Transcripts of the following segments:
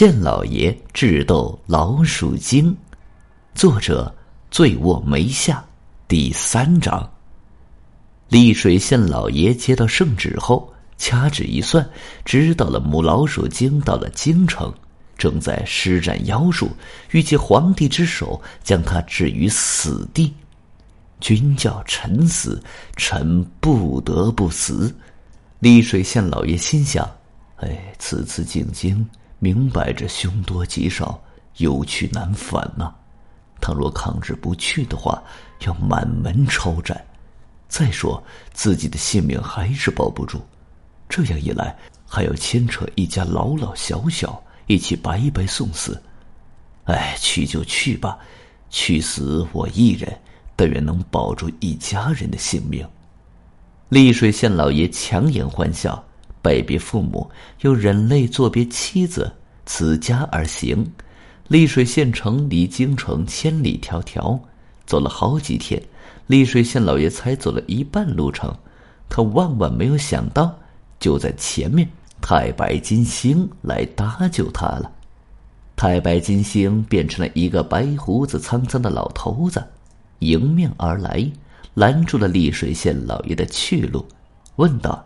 县老爷智斗老鼠精，作者醉卧梅下，第三章。丽水县老爷接到圣旨后，掐指一算，知道了母老鼠精到了京城，正在施展妖术，欲借皇帝之手将他置于死地。君叫臣死，臣不得不死。丽水县老爷心想：哎，此次进京。明摆着凶多吉少，有去难返呐！倘若抗旨不去的话，要满门抄斩。再说自己的性命还是保不住，这样一来还要牵扯一家老老小小一起白白送死。哎，去就去吧，去死我一人，但愿能保住一家人的性命。丽水县老爷强颜欢笑。拜别父母，又忍泪作别妻子，辞家而行。丽水县城离京城千里迢迢，走了好几天，丽水县老爷才走了一半路程。他万万没有想到，就在前面，太白金星来搭救他了。太白金星变成了一个白胡子苍苍的老头子，迎面而来，拦住了丽水县老爷的去路，问道。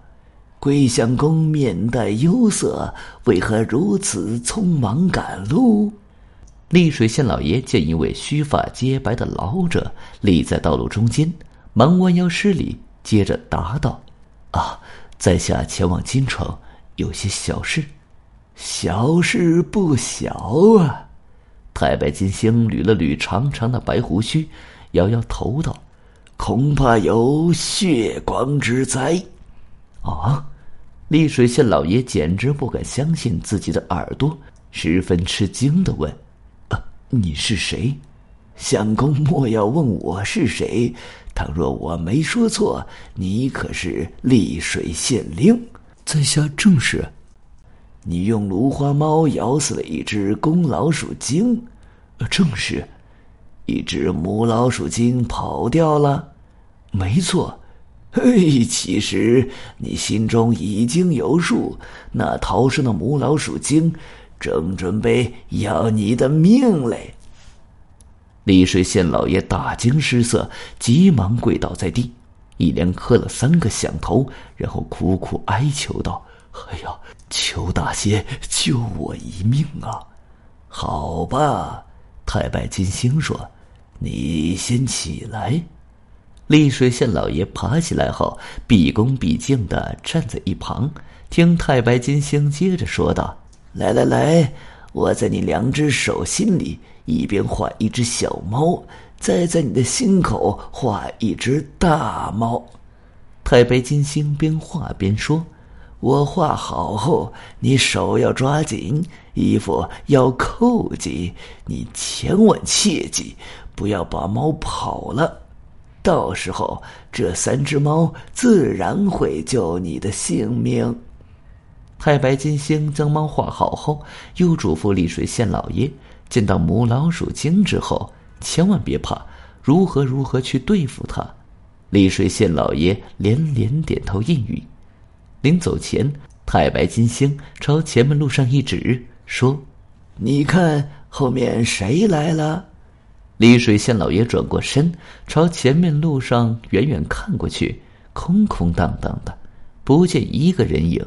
桂相公面带忧色，为何如此匆忙赶路？丽水县老爷见一位须发皆白的老者立在道路中间，忙弯腰施礼，接着答道：“啊，在下前往京城，有些小事。小事不小啊。”太白金星捋了捋长长的白胡须，摇摇头道：“恐怕有血光之灾。”啊。丽水县老爷简直不敢相信自己的耳朵，十分吃惊的问：“啊，你是谁？相公莫要问我是谁。倘若我没说错，你可是丽水县令。在下正是。你用芦花猫咬死了一只公老鼠精，正是。一只母老鼠精跑掉了，没错。”嘿，其实你心中已经有数，那逃生的母老鼠精正准备要你的命嘞！丽水县老爷大惊失色，急忙跪倒在地，一连磕了三个响头，然后苦苦哀求道：“哎呀，求大仙救我一命啊！”好吧，太白金星说：“你先起来。”丽水县老爷爬起来后，毕恭毕敬的站在一旁，听太白金星接着说道：“来来来，我在你两只手心里，一边画一只小猫，再在你的心口画一只大猫。”太白金星边画边说：“我画好后，你手要抓紧，衣服要扣紧，你千万切记，不要把猫跑了。”到时候，这三只猫自然会救你的性命。太白金星将猫画好后，又嘱咐丽水县老爷：见到母老鼠精之后，千万别怕，如何如何去对付它。丽水县老爷连连点头应允。临走前，太白金星朝前门路上一指，说：“你看，后面谁来了？”丽水县老爷转过身，朝前面路上远远看过去，空空荡荡的，不见一个人影。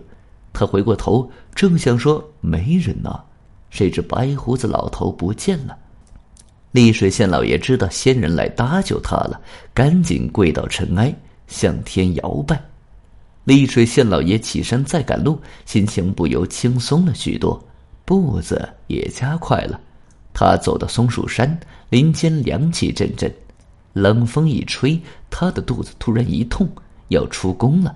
他回过头，正想说“没人呢”，谁知白胡子老头不见了。丽水县老爷知道仙人来搭救他了，赶紧跪倒尘埃，向天摇拜。丽水县老爷起身再赶路，心情不由轻松了许多，步子也加快了。他走到松树山，林间凉气阵阵，冷风一吹，他的肚子突然一痛，要出宫了。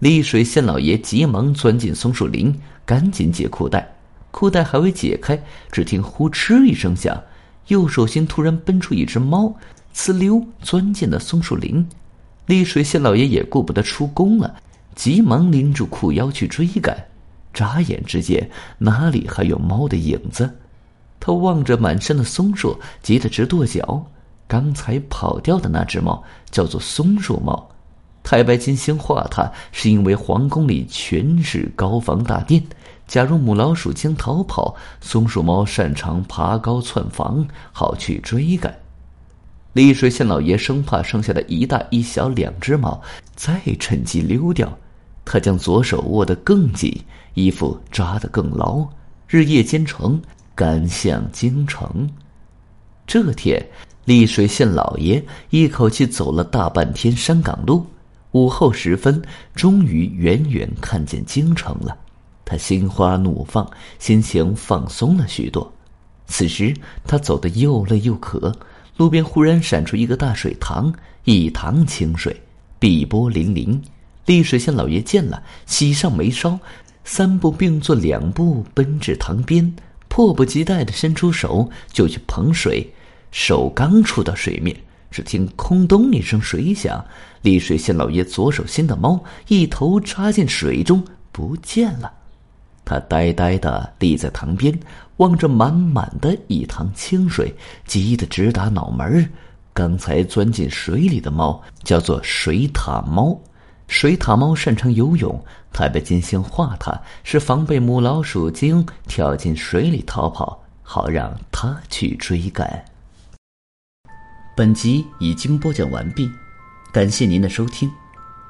丽水县老爷急忙钻进松树林，赶紧解裤带，裤带还未解开，只听呼哧一声响，右手心突然奔出一只猫，呲溜钻进了松树林。丽水县老爷也顾不得出宫了，急忙拎住裤腰去追赶，眨眼之间，哪里还有猫的影子？他望着满山的松树，急得直跺脚。刚才跑掉的那只猫叫做松树猫。太白金星画它，是因为皇宫里全是高房大殿，假如母老鼠精逃跑，松鼠猫擅长爬高窜房，好去追赶。丽水县老爷生怕剩下的一大一小两只猫再趁机溜掉，他将左手握得更紧，衣服扎得更牢，日夜兼程赶向京城。这天，丽水县老爷一口气走了大半天山岗路，午后时分，终于远远看见京城了。他心花怒放，心情放松了许多。此时，他走得又累又渴。路边忽然闪出一个大水塘，一塘清水，碧波粼粼。丽水县老爷见了，喜上眉梢，三步并作两步奔至塘边，迫不及待的伸出手就去捧水。手刚触到水面，只听“空咚”一声水响，丽水县老爷左手心的猫一头扎进水中不见了。他呆呆的立在塘边，望着满满的一塘清水，急得直打脑门儿刚才钻进水里的猫叫做水獭猫，水獭猫擅长游泳。它被金星画它，是防备母老鼠精跳进水里逃跑，好让它去追赶。本集已经播讲完毕，感谢您的收听，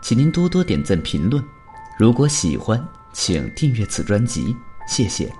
请您多多点赞评论。如果喜欢。请订阅此专辑，谢谢。